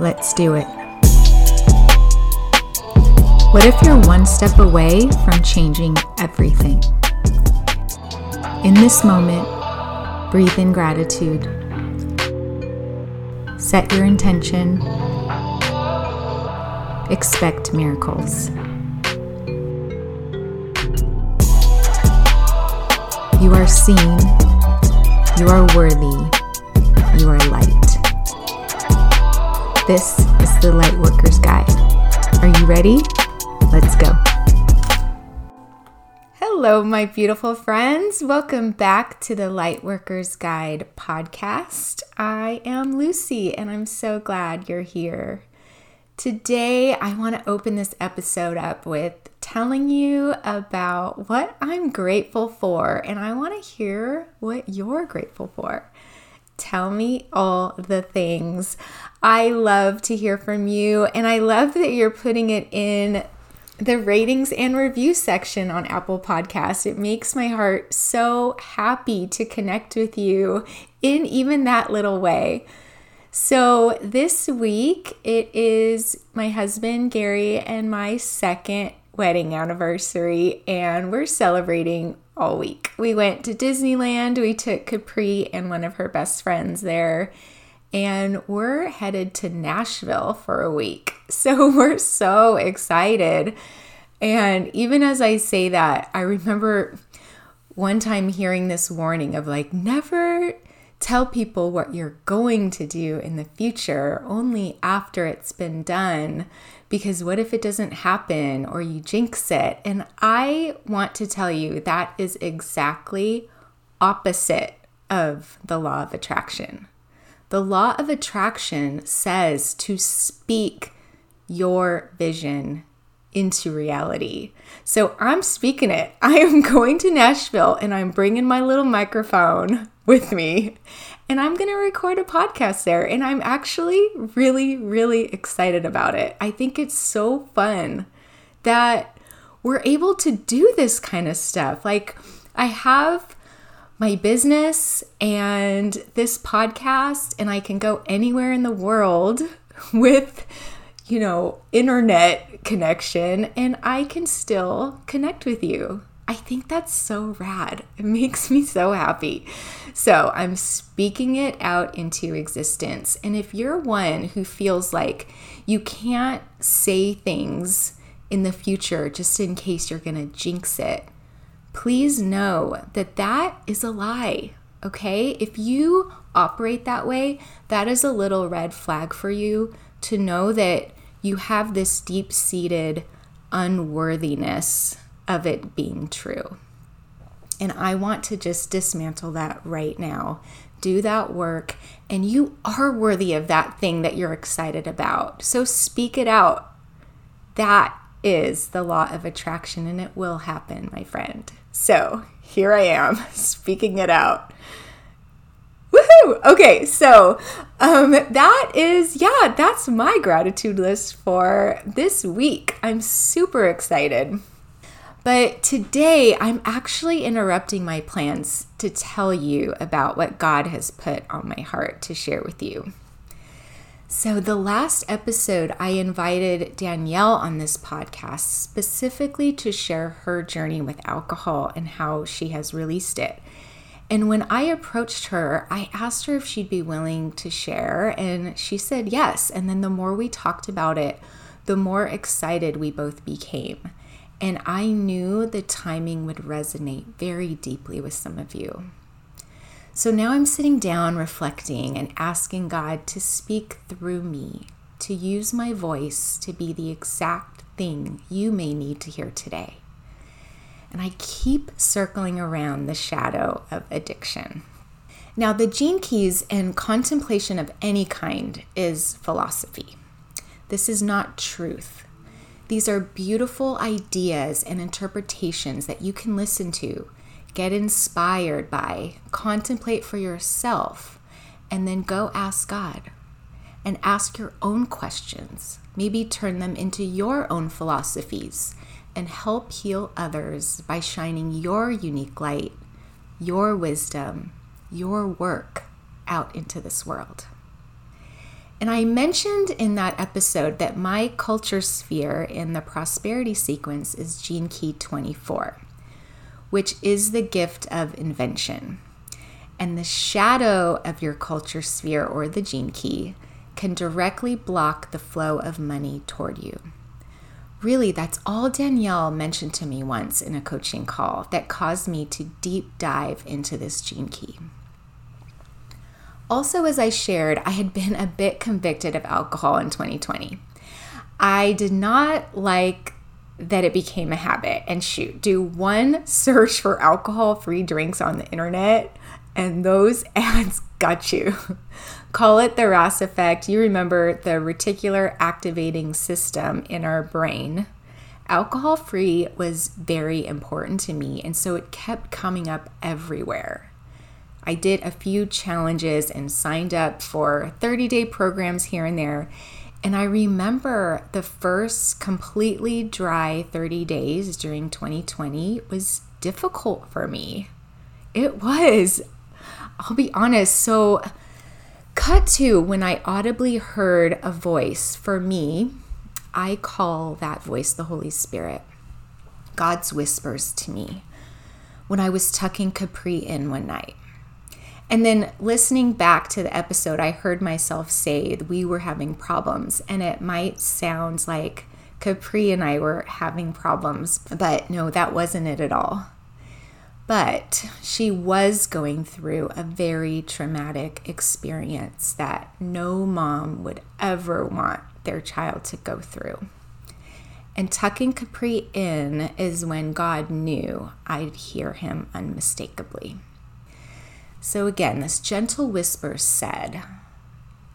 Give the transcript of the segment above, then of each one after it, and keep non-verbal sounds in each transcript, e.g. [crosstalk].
Let's do it. What if you're one step away from changing everything? In this moment, breathe in gratitude. Set your intention. Expect miracles. You are seen. You are worthy. You are light. This is the Lightworker's Guide. Are you ready? Let's go. Hello, my beautiful friends. Welcome back to the Lightworker's Guide podcast. I am Lucy, and I'm so glad you're here. Today, I want to open this episode up with telling you about what I'm grateful for, and I want to hear what you're grateful for. Tell me all the things. I love to hear from you, and I love that you're putting it in the ratings and review section on Apple Podcasts. It makes my heart so happy to connect with you in even that little way. So, this week it is my husband Gary and my second wedding anniversary, and we're celebrating all week. We went to Disneyland, we took Capri and one of her best friends there, and we're headed to Nashville for a week. [laughs] So, we're so excited. And even as I say that, I remember one time hearing this warning of like, never tell people what you're going to do in the future only after it's been done because what if it doesn't happen or you jinx it and i want to tell you that is exactly opposite of the law of attraction the law of attraction says to speak your vision into reality. So I'm speaking it. [laughs] I am going to Nashville and I'm bringing my little microphone with me and I'm going to record a podcast there. And I'm actually really, really excited about it. I think it's so fun that we're able to do this kind of stuff. Like, I have my business and this podcast, and I can go anywhere in the world [laughs] with, you know, internet connection, and I can still connect with you. I think that's so rad. It [laughs] makes me so happy. So I'm speaking it out into existence. And if you're one who feels like you can't say things in the future just in case you're going to jinx it, please know that that is a lie. Okay? If you operate that way, that is a little red flag for you to know that you have this deep seated unworthiness of it being true. And I want to just dismantle that right now. Do that work, and you are worthy of that thing that you're excited about. So speak it out. That is the law of attraction, and it will happen, my friend. So here I am [laughs] speaking it out. Woohoo! Okay, so um, that is, yeah, that's my gratitude list for this week. I'm super excited. But today, I'm actually interrupting my plans to tell you about what God has put on my heart to share with you. So, the last episode, I invited Danielle on this podcast specifically to share her journey with alcohol and how she has released it. And when I approached her, I asked her if she'd be willing to share, and she said yes. And then the more we talked about it, the more excited we both became. And I knew the timing would resonate very deeply with some of you. So now I'm sitting down, reflecting, and asking God to speak through me, to use my voice to be the exact thing you may need to hear today. And I keep circling around the shadow of addiction. Now, the gene keys and contemplation of any kind is philosophy. This is not truth. These are beautiful ideas and interpretations that you can listen to, get inspired by, contemplate for yourself, and then go ask God and ask your own questions. Maybe turn them into your own philosophies and help heal others by shining your unique light, your wisdom, your work out into this world. And I mentioned in that episode that my culture sphere in the prosperity sequence is Gene Key 24, which is the gift of invention. And the shadow of your culture sphere or the gene key can directly block the flow of money toward you. Really, that's all Danielle mentioned to me once in a coaching call that caused me to deep dive into this gene key. Also, as I shared, I had been a bit convicted of alcohol in 2020. I did not like that it became a habit. And shoot, do one search for alcohol free drinks on the internet, and those [laughs] ads got you. Call it the RAS effect. You remember the reticular activating system in our brain. Alcohol free was very important to me, and so it kept coming up everywhere. I did a few challenges and signed up for 30 day programs here and there. And I remember the first completely dry 30 days during 2020 was difficult for me. It was. I'll be honest. So, cut to when I audibly heard a voice. For me, I call that voice the Holy Spirit. God's whispers to me when I was tucking Capri in one night. And then listening back to the episode, I heard myself say we were having problems, and it might sound like Capri and I were having problems, but no, that wasn't it at all. But she was going through a very traumatic experience that no mom would ever want their child to go through. And tucking Capri in is when God knew I'd hear him unmistakably. So again, this gentle whisper said,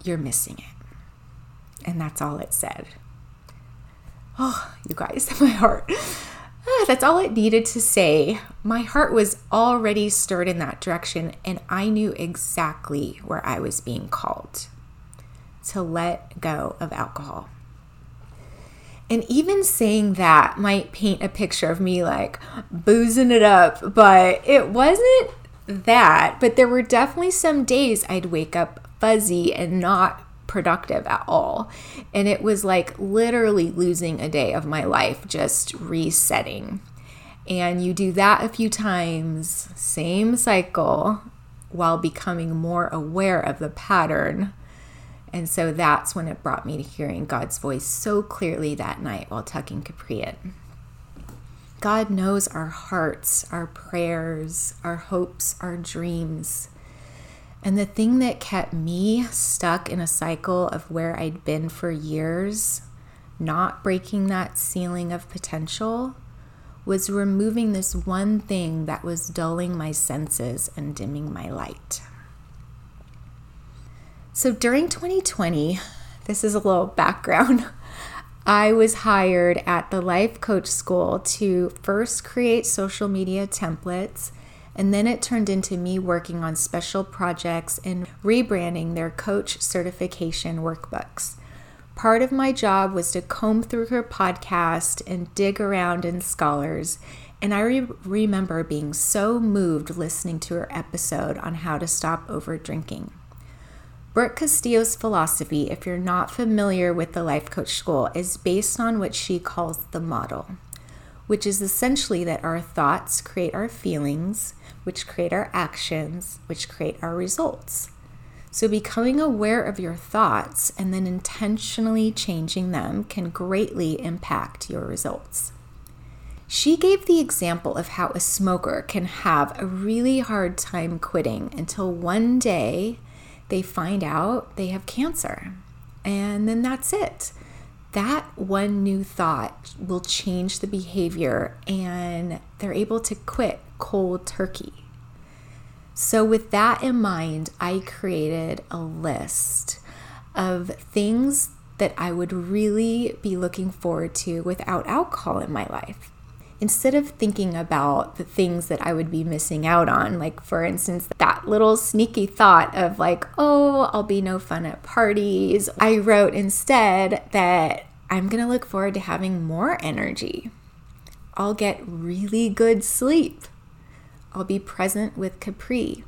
You're missing it. And that's all it said. Oh, you guys, [laughs] my heart. Ah, that's all it needed to say. My heart was already stirred in that direction, and I knew exactly where I was being called to let go of alcohol. And even saying that might paint a picture of me like boozing it up, but it wasn't that, but there were definitely some days I'd wake up fuzzy and not productive at all. And it was like literally losing a day of my life, just resetting. And you do that a few times, same cycle, while becoming more aware of the pattern. And so that's when it brought me to hearing God's voice so clearly that night while tucking Capri in. God knows our hearts, our prayers, our hopes, our dreams. And the thing that kept me stuck in a cycle of where I'd been for years, not breaking that ceiling of potential, was removing this one thing that was dulling my senses and dimming my light. So during 2020, [laughs] this is a little background. I was hired at the Life Coach School to first create social media templates, and then it turned into me working on special projects and rebranding their coach certification workbooks. Part of my job was to comb through her podcast and dig around in scholars, and I re- remember being so moved listening to her episode on how to stop over drinking. Brooke Castillo's philosophy, if you're not familiar with the Life Coach School, is based on what she calls the model, which is essentially that our thoughts create our feelings, which create our actions, which create our results. So, becoming aware of your thoughts and then intentionally changing them can greatly impact your results. She gave the example of how a smoker can have a really hard time quitting until one day they find out they have cancer. And then that's it. That one new thought will change the behavior and they're able to quit cold turkey. So, with that in mind, I created a list of things that I would really be looking forward to without alcohol in my life instead of thinking about the things that I would be missing out on, like for instance, that little sneaky thought of like, oh, I'll be no fun at parties, I wrote instead that I'm gonna look forward to having more energy. I'll get really good sleep. I'll be present with Capri.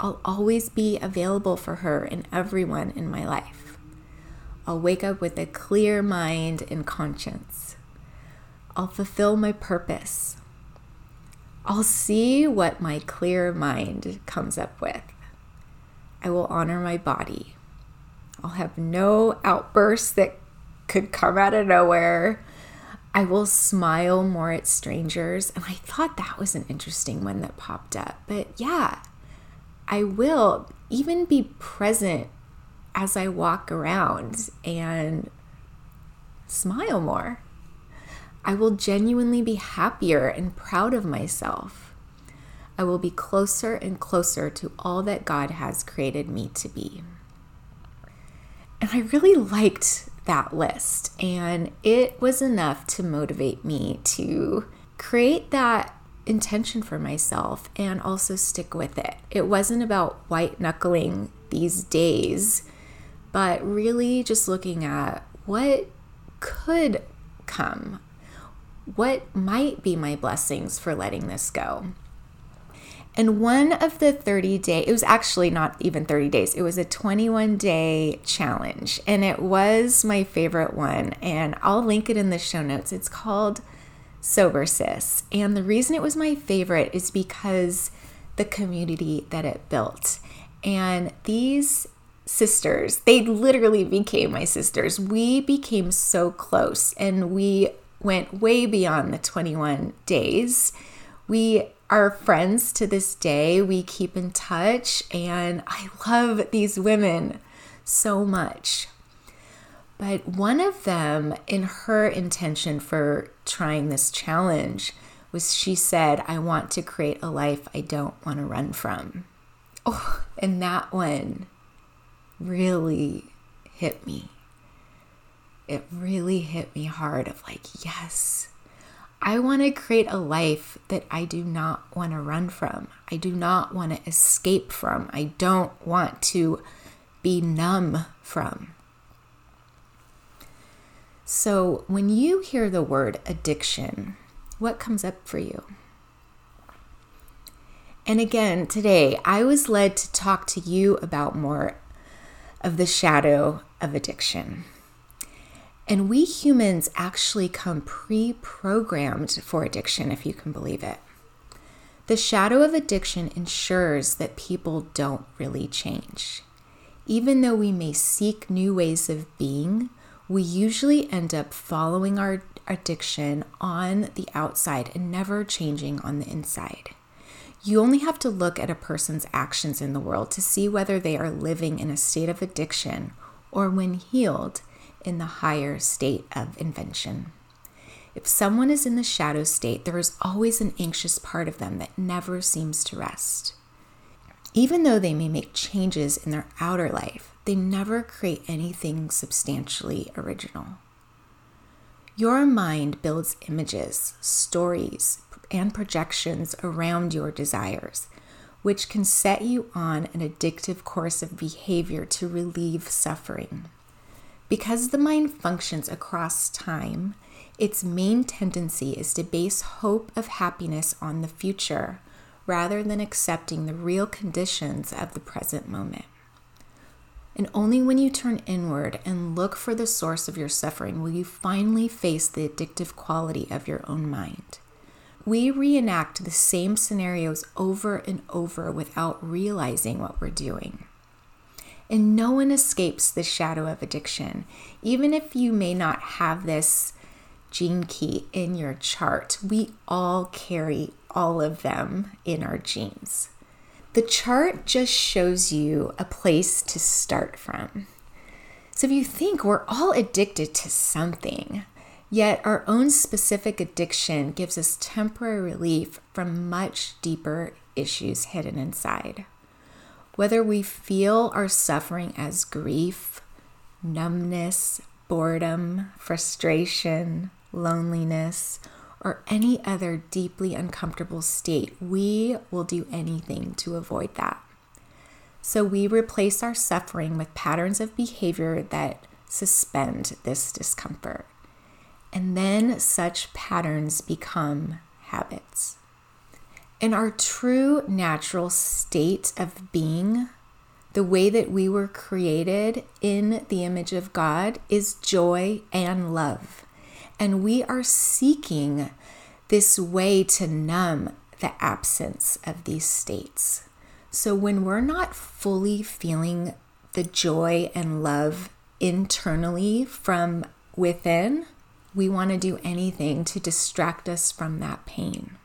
I'll always be available for her and everyone in my life. I'll wake up with a clear mind and conscience. I'll fulfill my purpose. I'll see what my clear mind comes up with. I will honor my body. I'll have no outbursts that could come out of nowhere. I will smile more at strangers. And I thought that was an interesting one that popped up. But yeah, I will even be present as I walk around and smile more. I will genuinely be happier and proud of myself. I will be closer and closer to all that God has created me to be. And I really liked that list, and it was enough to motivate me to create that intention for myself and also stick with it. It wasn't about white knuckling these days, but really just looking at what could come what might be my blessings for letting this go? And one of the 30 day, it was actually not even 30 days, it was a 21 day challenge. And it was my favorite one. And I'll link it in the show notes. It's called Sober Sis. And the reason it was my favorite is because the community that it built. And these sisters, they literally became my sisters. We became so close and we went way beyond the 21 days. We are friends to this day. We keep in touch, and I love these women so much. But one of them, in her intention for trying this challenge, was she said, I want to create a life I don't want to run from. Oh, and that one really hit me it really hit me hard of like, yes, I want to create a life that I do not want to run from. I do not want to escape from. I don't want to be numb from. So, when you hear the word addiction, what comes up for you? And again, today I was led to talk to you about more of the shadow of addiction. And we humans actually come pre programmed for addiction, if you can believe it. The shadow of addiction ensures that people don't really change. Even though we may seek new ways of being, we usually end up following our addiction on the outside and never changing on the inside. You only have to look at a person's actions in the world to see whether they are living in a state of addiction or, when healed, in the higher state of invention. If someone is in the shadow state, there is always an anxious part of them that never seems to rest. Even though they may make changes in their outer life, they never create anything substantially original. Your mind builds images, stories, and projections around your desires, which can set you on an addictive course of behavior to relieve suffering. Because the mind functions across time, its main tendency is to base hope of happiness on the future rather than accepting the real conditions of the present moment. And only when you turn inward and look for the source of your suffering will you finally face the addictive quality of your own mind. We reenact the same scenarios over and over without realizing what we're doing. And no one escapes the shadow of addiction. Even if you may not have this gene key in your chart, we all carry all of them in our genes. The chart just shows you a place to start from. So if you think we're all addicted to something, yet our own specific addiction gives us temporary relief from much deeper issues hidden inside. Whether we feel our suffering as grief, numbness, boredom, frustration, loneliness, or any other deeply uncomfortable state, we will do anything to avoid that. So we replace our suffering with patterns of behavior that suspend this discomfort. And then such patterns become habits. And our true natural state of being, the way that we were created in the image of God, is joy and love. And we are seeking this way to numb the absence of these states. So when we're not fully feeling the joy and love internally from within, we want to do anything to distract us from that pain.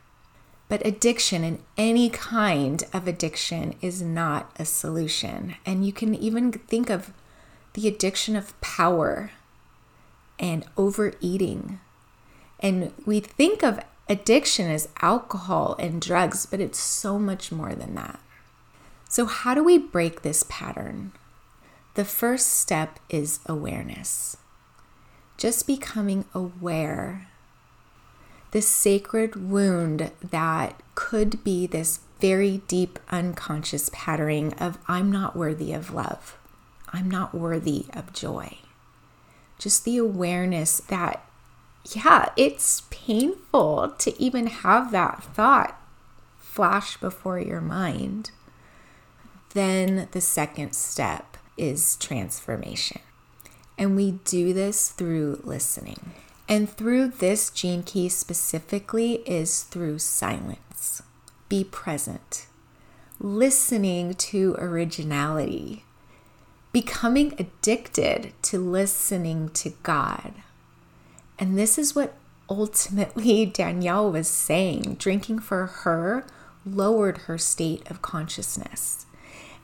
But addiction and any kind of addiction is not a solution. And you can even think of the addiction of power and overeating. And we think of addiction as alcohol and drugs, but it's so much more than that. So, how do we break this pattern? The first step is awareness. Just becoming aware. The sacred wound that could be this very deep unconscious patterning of I'm not worthy of love. I'm not worthy of joy. Just the awareness that, yeah, it's painful to even have that thought flash before your mind. Then the second step is transformation. And we do this through listening. And through this gene key specifically is through silence. Be present. Listening to originality. Becoming addicted to listening to God. And this is what ultimately [laughs] Danielle was saying. Drinking for her lowered her state of consciousness.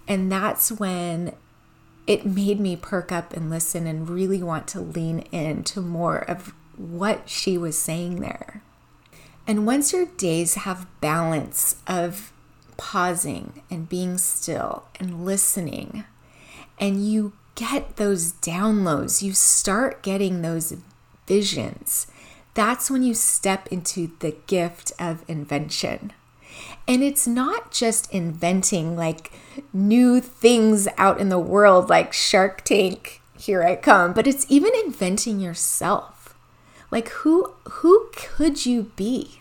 And that's when it made me perk up and listen and really want to lean into more of what she was saying there. And once your days have balance of pausing and being still and listening, and you get those downloads, you start getting those visions, that's when you step into the gift of invention. And it's not just inventing like new things out in the world like Shark Tank, here I come, but it's even inventing yourself. Like who who could you be?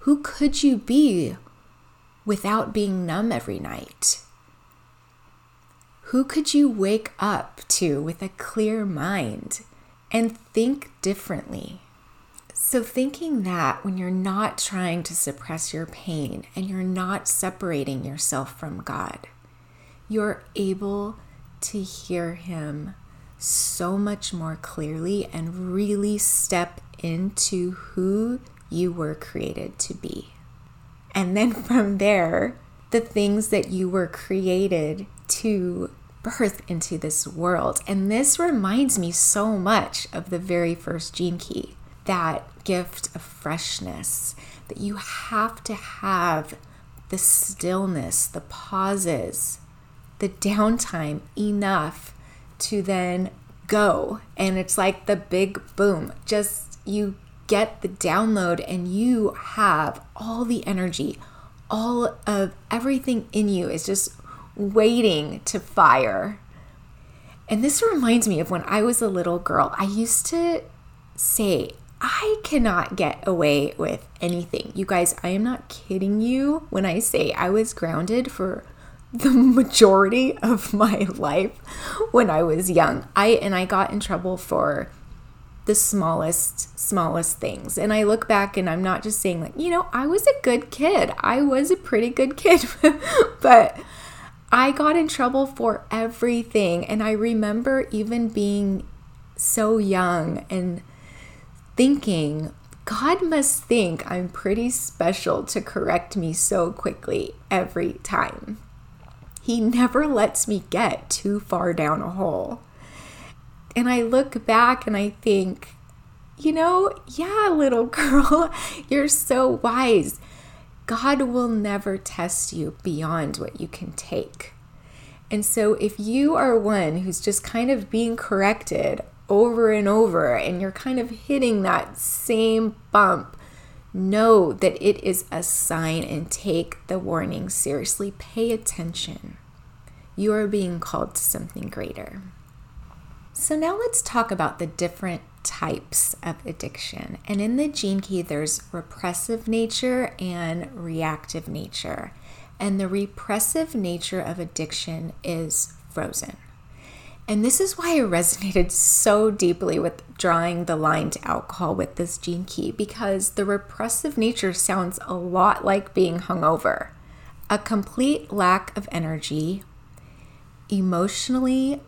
Who could you be without being numb every night? Who could you wake up to with a clear mind and think differently? So, thinking that when you're not trying to suppress your pain and you're not separating yourself from God, you're able to hear Him so much more clearly and really step into who you were created to be. And then [laughs] from there, the things that you were created to birth into this world. And this reminds me so much of the very first gene key that gift of freshness, that you have to have the stillness, the pauses, the downtime enough to then go. And it's like the big boom. Just you get the download and you have all the energy, all of everything in you is just waiting to fire. And this reminds me of when I was a little girl. I used to say, I cannot get away with anything. You guys, I am not kidding you when I say I was grounded for the majority of my life when I was young. I and I got in trouble for the smallest smallest things. And I look back and I'm not just saying like, you know, I was a good kid. I was a pretty good kid. [laughs] but I got in trouble for everything and I remember even being so young and thinking, God must think I'm pretty special to correct me so quickly every time. He never lets me get too far down a hole. And I look back and I think, you know, yeah, little [laughs] girl, you're so wise. God will never test you beyond what you can take. And so, if you are one who's just kind of being corrected over and over and you're kind of hitting that same bump, know that it is a sign and take the warning seriously. Pay attention. You are being called to something greater. So, now let's talk about the different types of addiction. And in the gene key, there's repressive nature and reactive nature. And the repressive nature of addiction is frozen. And this is why I resonated so deeply with drawing the line to alcohol with this gene key because the repressive nature sounds a lot like being hungover. A complete lack of energy, emotionally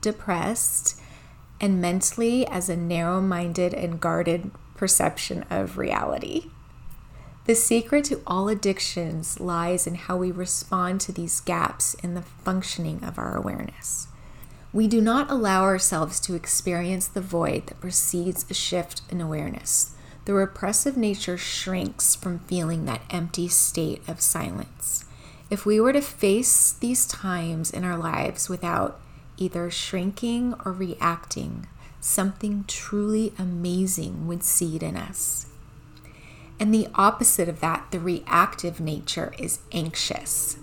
depressed, and mentally as a narrow minded and guarded perception of reality. The secret to all addictions lies in how we respond to these gaps in the functioning of our awareness. We do not allow ourselves to experience the void that precedes a shift in awareness. The repressive nature shrinks from feeling that empty state of silence. If we were to face these times in our lives without either shrinking or reacting, something truly amazing would seed in us. And the opposite of that, the reactive nature, is anxious.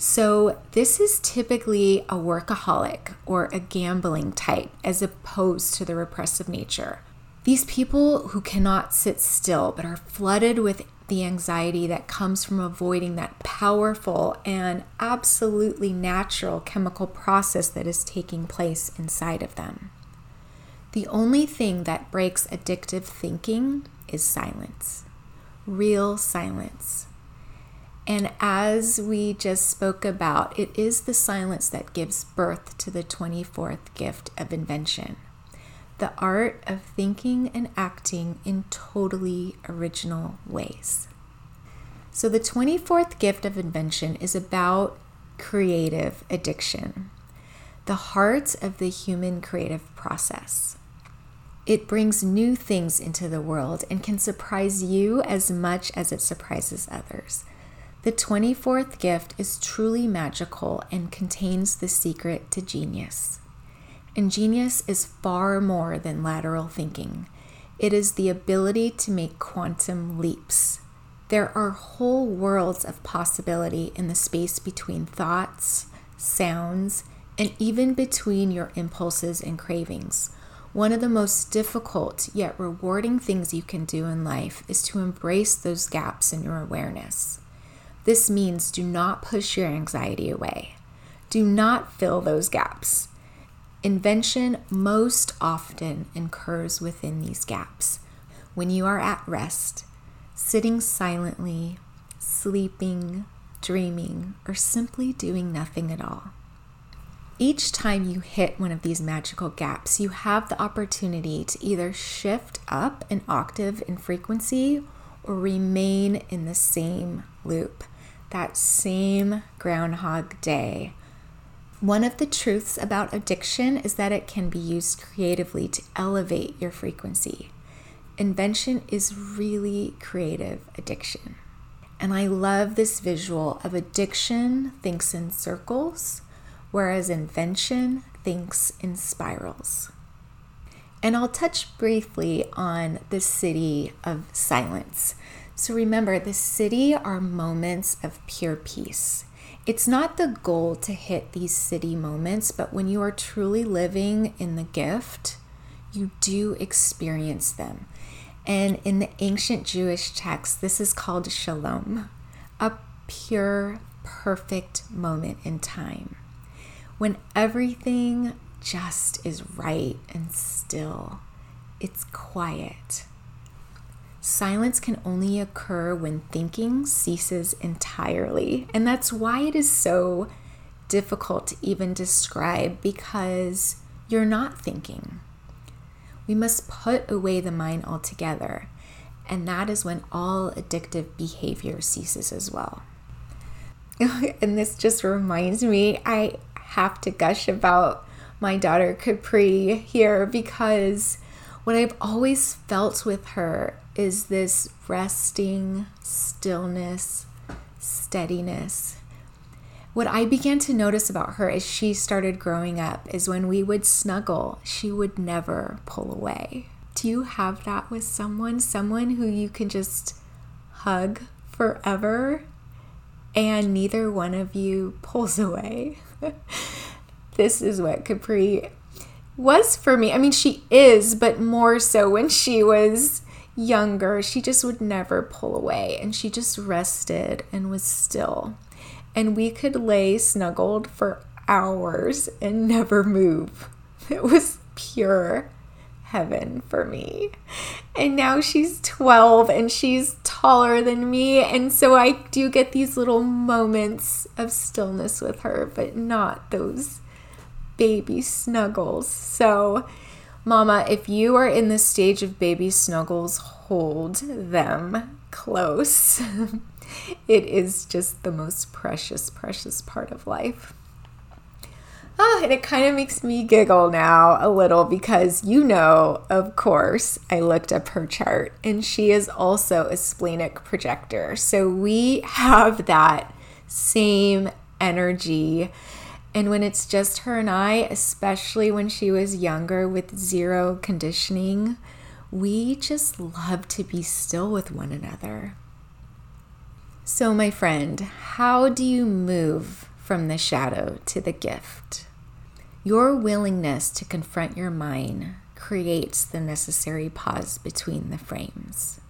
So, this is typically a workaholic or a gambling type as opposed to the repressive nature. These people who cannot sit still but are flooded with the anxiety that comes from avoiding that powerful and absolutely natural chemical process that is taking place inside of them. The only thing that breaks addictive thinking is silence, real silence. And as we just spoke about, it is the silence that gives birth to the 24th gift of invention the art of thinking and acting in totally original ways. So, the 24th gift of invention is about creative addiction, the heart of the human creative process. It brings new things into the world and can surprise you as much as it surprises others. The 24th gift is truly magical and contains the secret to genius. And genius is far more than lateral thinking, it is the ability to make quantum leaps. There are whole worlds of possibility in the space between thoughts, sounds, and even between your impulses and cravings. One of the most difficult yet rewarding things you can do in life is to embrace those gaps in your awareness. This means do not push your anxiety away. Do not fill those gaps. Invention most often occurs within these gaps. When you are at rest, sitting silently, sleeping, dreaming, or simply doing nothing at all. Each time you hit one of these magical gaps, you have the opportunity to either shift up an octave in frequency or remain in the same loop that same Groundhog Day. One of the truths about addiction is that it can be used creatively to elevate your frequency. Invention is really creative addiction. And I love this visual of addiction thinks in circles, whereas invention thinks in spirals. And I'll touch briefly on the siddhi of silence. So remember, the siddhi are moments of pure peace. It's not the goal to hit these siddhi moments, but when you are truly living in the gift, you do experience them. And in the ancient Jewish text, this is called shalom, a pure, perfect moment in time when everything just is right and still. It's quiet. Silence can only occur when thinking ceases entirely. And that's why it is so difficult to even describe because you're not thinking. We must put away the mind altogether. And that is when all addictive behavior ceases as well. [laughs] and this just reminds me, I have to gush about my daughter Capri here because what I've always felt with her is this resting, stillness, steadiness. What I began to notice about her as she started growing up is when we would snuggle, she would never pull away. Do you have that with someone? Someone who you can just hug forever and neither one of you pulls away? [laughs] this is what Capri was for me. I mean, she is, but more so when she was younger. She just would never pull away and she just rested and was still. And we could lay snuggled for hours and [laughs] never move. It was pure heaven for me. And now she's 12 and she's taller than me. And so I do get these little moments of stillness with her, but not those baby snuggles. So, Mama, if you are in the stage of baby snuggles, hold them close. [laughs] it is just the most precious, precious part of life. Oh, and it kind of makes me giggle now a little because you know, of course, I looked up her chart and she is also a splenic projector. So we have that same energy. And when it's just her and I, especially when she was younger with zero conditioning, we just love to be still with one another. So, my friend, how do you move from the shadow to the gift? Your willingness to confront your mind creates the necessary pause between the frames.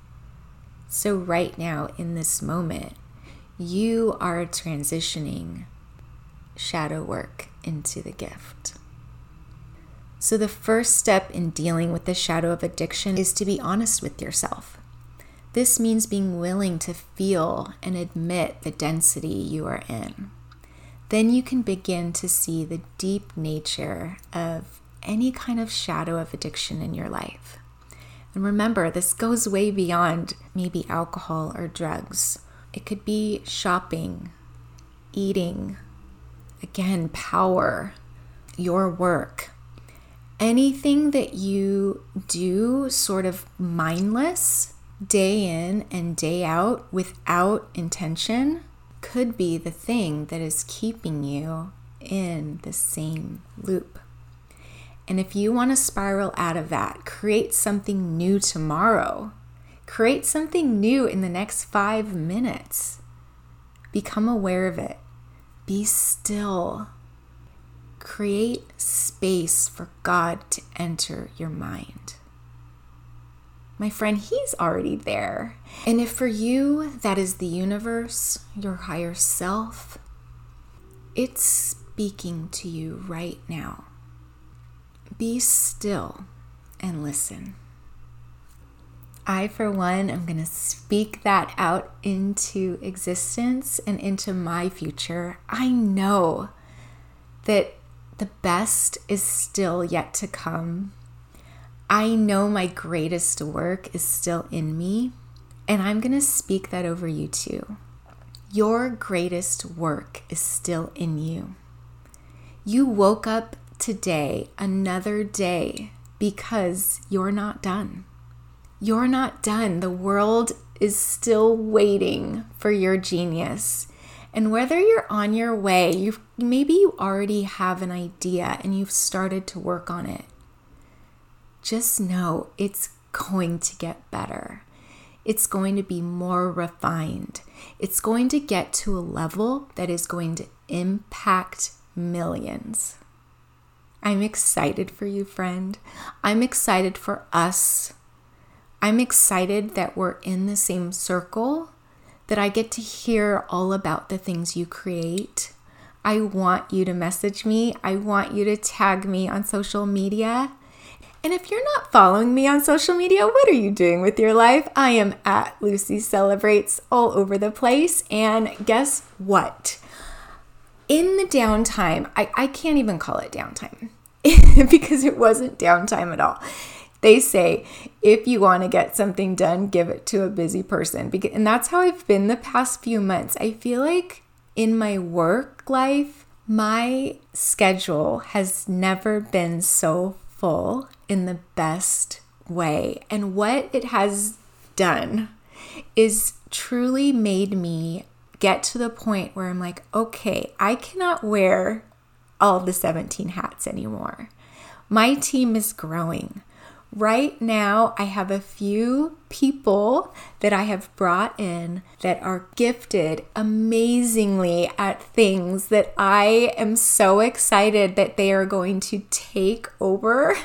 So, right now, in this moment, you are transitioning shadow work into the gift. So, the first step in dealing with the shadow of addiction is to be honest with yourself. This means being willing to feel and admit the density you are in then you can begin to see the deep nature of any kind of shadow of addiction in your life. And remember, this goes way beyond maybe alcohol or drugs. It could be shopping, eating, again, power, your work. Anything that you do sort of mindless day in and day out without intention could be the thing that is keeping you in the same loop. And if you want to spiral out of that, create something new tomorrow. Create something new in the next five minutes. Become aware of it. Be still. Create space for God to enter your mind my friend, He's already there. And if for you that is the universe, your higher self, it's speaking to you right now. Be still and listen. I, for one, am going to speak that out into existence and into my future. I know that the best is still yet to come I know my greatest work is still in me, and I'm going to speak that over you too. Your greatest work is still in you. You woke up today, another day, because you're not done. You're not done. The world is still waiting for your genius. And whether you're on your way, you maybe you already have an idea and you've started to work on it just know it's going to get better. It's going to be more refined. It's going to get to a level that is going to impact millions. I'm excited for you, friend. I'm excited for us. I'm excited that we're in the same circle, that I get to hear all about the things you create. I want you to message me. I want you to tag me on social media. And if you're not following me on social media, what are you doing with your life? I am at Lucy Celebrates all over the place. And guess what? In the downtime, I, I can't even call it downtime [laughs] because it wasn't downtime at all. They say if you want to get something done, give it to a busy person. And that's how I've been the past few months. I feel like in my work life, my schedule has never been so full in the best way. And what it has done is truly made me get to the point where I'm like, okay, I cannot wear all the 17 hats anymore. My team is growing. Right now, I have a few people that I have brought in that are gifted amazingly at things that I am so excited that they are going to take over,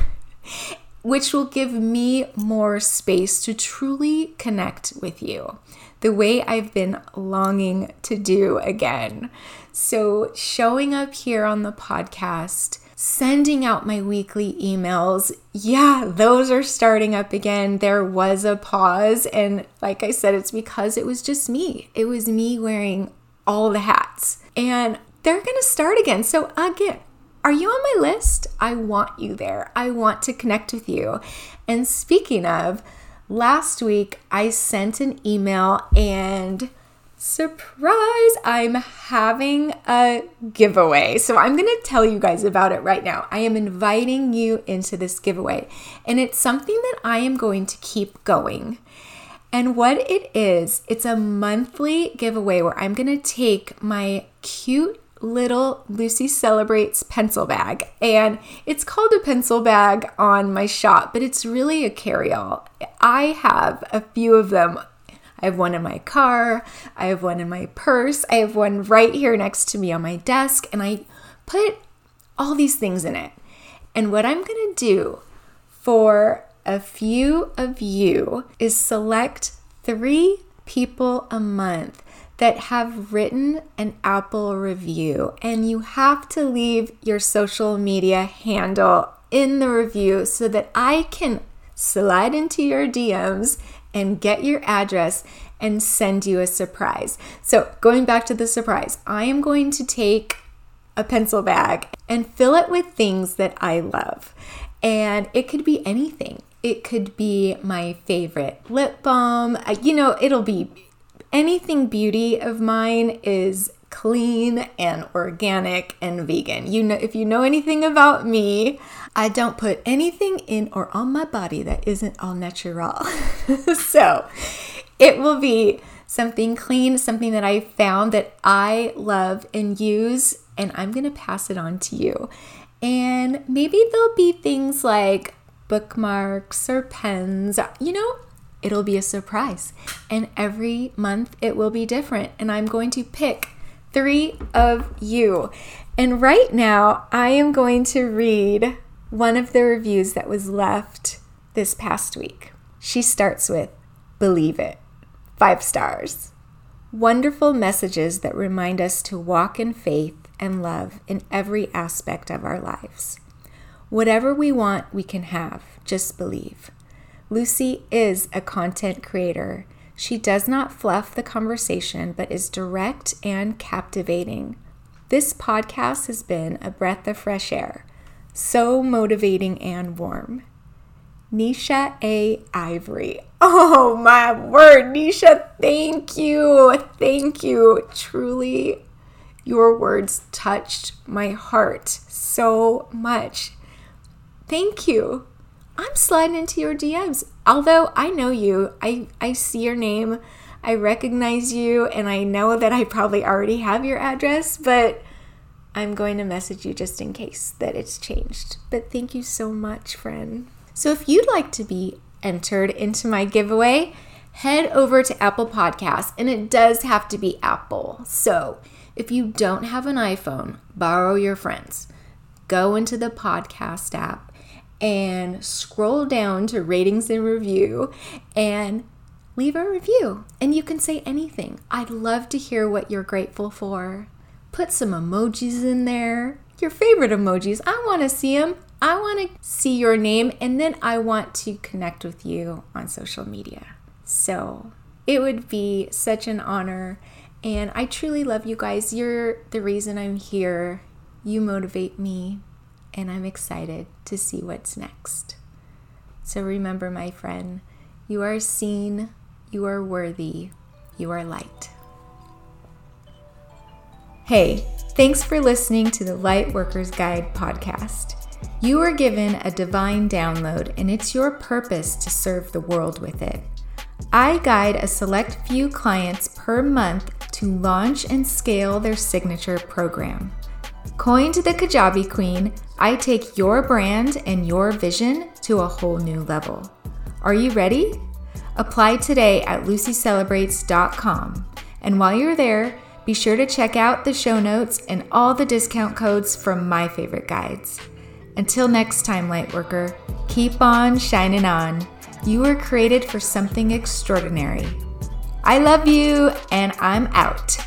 [laughs] which will give me more space to truly connect with you the way I've been longing to do again. So, showing up here on the podcast sending out my weekly emails. Yeah, those are starting up again. There was a pause. And like I said, it's because it was just me. It was me wearing all the hats. And they're going to start again. So, again, are you on my list? I want you there. I want to connect with you. And speaking of, last week I sent an email and surprise, I'm having a giveaway. So I'm going to tell you guys about it right now. I am inviting you into this giveaway, and it's something that I am going to keep going. And what it is, it's a monthly giveaway where I'm going to take my cute little Lucy Celebrates pencil bag. And it's called a pencil bag on my shop, but it's really a carry all. I have a few of them I have one in my car, I have one in my purse, I have one right here next to me on my desk, and I put all these things in it. And what I'm to do for a few of you is select three people a month that have written an Apple review, and you have to leave your social media handle in the review so that I can slide into your DMs and get your address and send you a surprise. So, going back to the surprise, I am going to take a pencil bag and fill it with things that I love. And it could be anything. It could be my favorite lip balm. Uh, you know, it'll be anything beauty of mine is clean and organic and vegan. You know if you know anything about me, I don't put anything in or on my body that isn't all natural. [laughs] so, it will be something clean, something that I found that I love and use and I'm to pass it on to you. And maybe there'll be things like bookmarks or pens. You know, it'll be a surprise. And every month it will be different. And I'm going to pick three of you. And right now, I am going to read one of the reviews that was left this past week. She starts with Believe it. Five stars. Wonderful messages that remind us to walk in faith and love in every aspect of our lives. Whatever we want, we can have. Just believe. Lucy is a content creator she does not fluff the conversation, but is direct and captivating. This podcast has been a breath of fresh air, so motivating and warm. Nisha A. Ivory. Oh my word, Nisha, thank you. Thank you. Truly, your words touched my heart so much. Thank you. I'm sliding into your DMs. Although I know you, I, I see your name, I recognize you, and I know that I probably already have your address, but I'm going to message you just in case that it's changed. But thank you so much, friend. So if you'd like to be entered into my giveaway, head over to Apple Podcasts, and it does have to be Apple. So if you don't have an iPhone, borrow your friends. Go into the podcast app and scroll down to ratings and review and leave a review. And you can say anything. I'd love to hear what you're grateful for. Put some emojis in there, your favorite emojis. I want to see them. I want to see your name, and then I want to connect with you on social media. So it would be such an honor. And I truly love you guys. You're the reason I'm here. You motivate me and I'm excited to see what's next. So remember, my friend, you are seen, you are worthy, you are light. Hey, thanks for listening to the Light Workers Guide podcast. You are given a divine download, and it's your purpose to serve the world with it. I guide a select few clients per month to launch and scale their signature program. Coined the Kajabi Queen, I take your brand and your vision to a whole new level. Are you ready? Apply today at lucycelebrates.com. And while you're there, be sure to check out the show notes and all the discount codes from my favorite guides. Until next time, Lightworker, keep on shining on. You were created for something extraordinary. I love you, and I'm out.